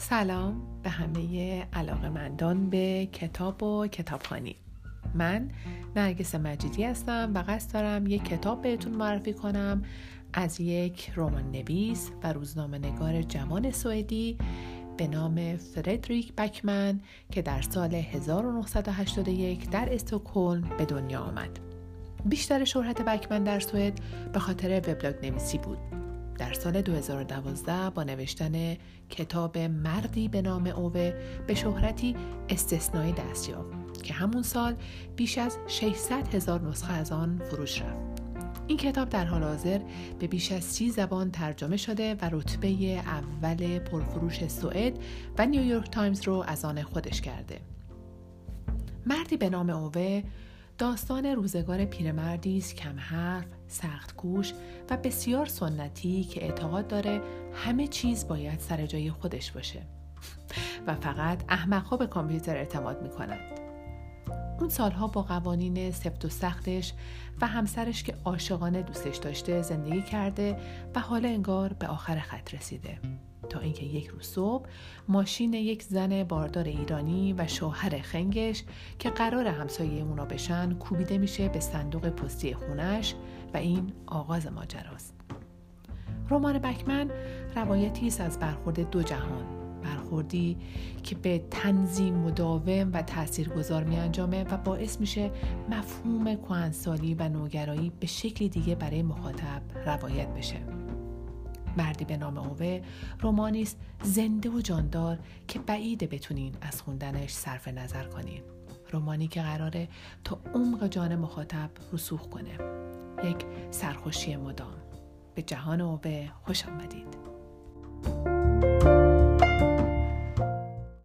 سلام به همه علاقه مندان به کتاب و کتابخانی من نرگس مجیدی هستم و قصد دارم یک کتاب بهتون معرفی کنم از یک رمان نویس و روزنامه نگار جوان سوئدی به نام فردریک بکمن که در سال 1981 در استکهلم به دنیا آمد. بیشتر شهرت بکمن در سوئد به خاطر وبلاگ نویسی بود در سال 2012 با نوشتن کتاب مردی به نام اوه به شهرتی استثنایی دست یافت که همون سال بیش از 600 هزار نسخه از آن فروش رفت. این کتاب در حال حاضر به بیش از سی زبان ترجمه شده و رتبه اول پرفروش سوئد و نیویورک تایمز رو از آن خودش کرده. مردی به نام اوه داستان روزگار پیرمردی است کم حرف، سخت کوش و بسیار سنتی که اعتقاد داره همه چیز باید سر جای خودش باشه و فقط احمقها به کامپیوتر اعتماد می‌کنند. اون سالها با قوانین سفت و سختش و همسرش که عاشقانه دوستش داشته زندگی کرده و حالا انگار به آخر خط رسیده. تا اینکه یک روز صبح ماشین یک زن باردار ایرانی و شوهر خنگش که قرار همسایه اونا بشن کوبیده میشه به صندوق پستی خونش و این آغاز ماجراست. رمان بکمن روایتی است از برخورد دو جهان برخوردی که به تنظیم مداوم و تاثیرگذار می انجامه و باعث میشه مفهوم کهنسالی و نوگرایی به شکلی دیگه برای مخاطب روایت بشه. مردی به نام اوه رومانی زنده و جاندار که بعیده بتونین از خوندنش صرف نظر کنین. رومانی که قراره تا عمق جان مخاطب رسوخ کنه. یک سرخوشی مدام. به جهان اوه خوش آمدید.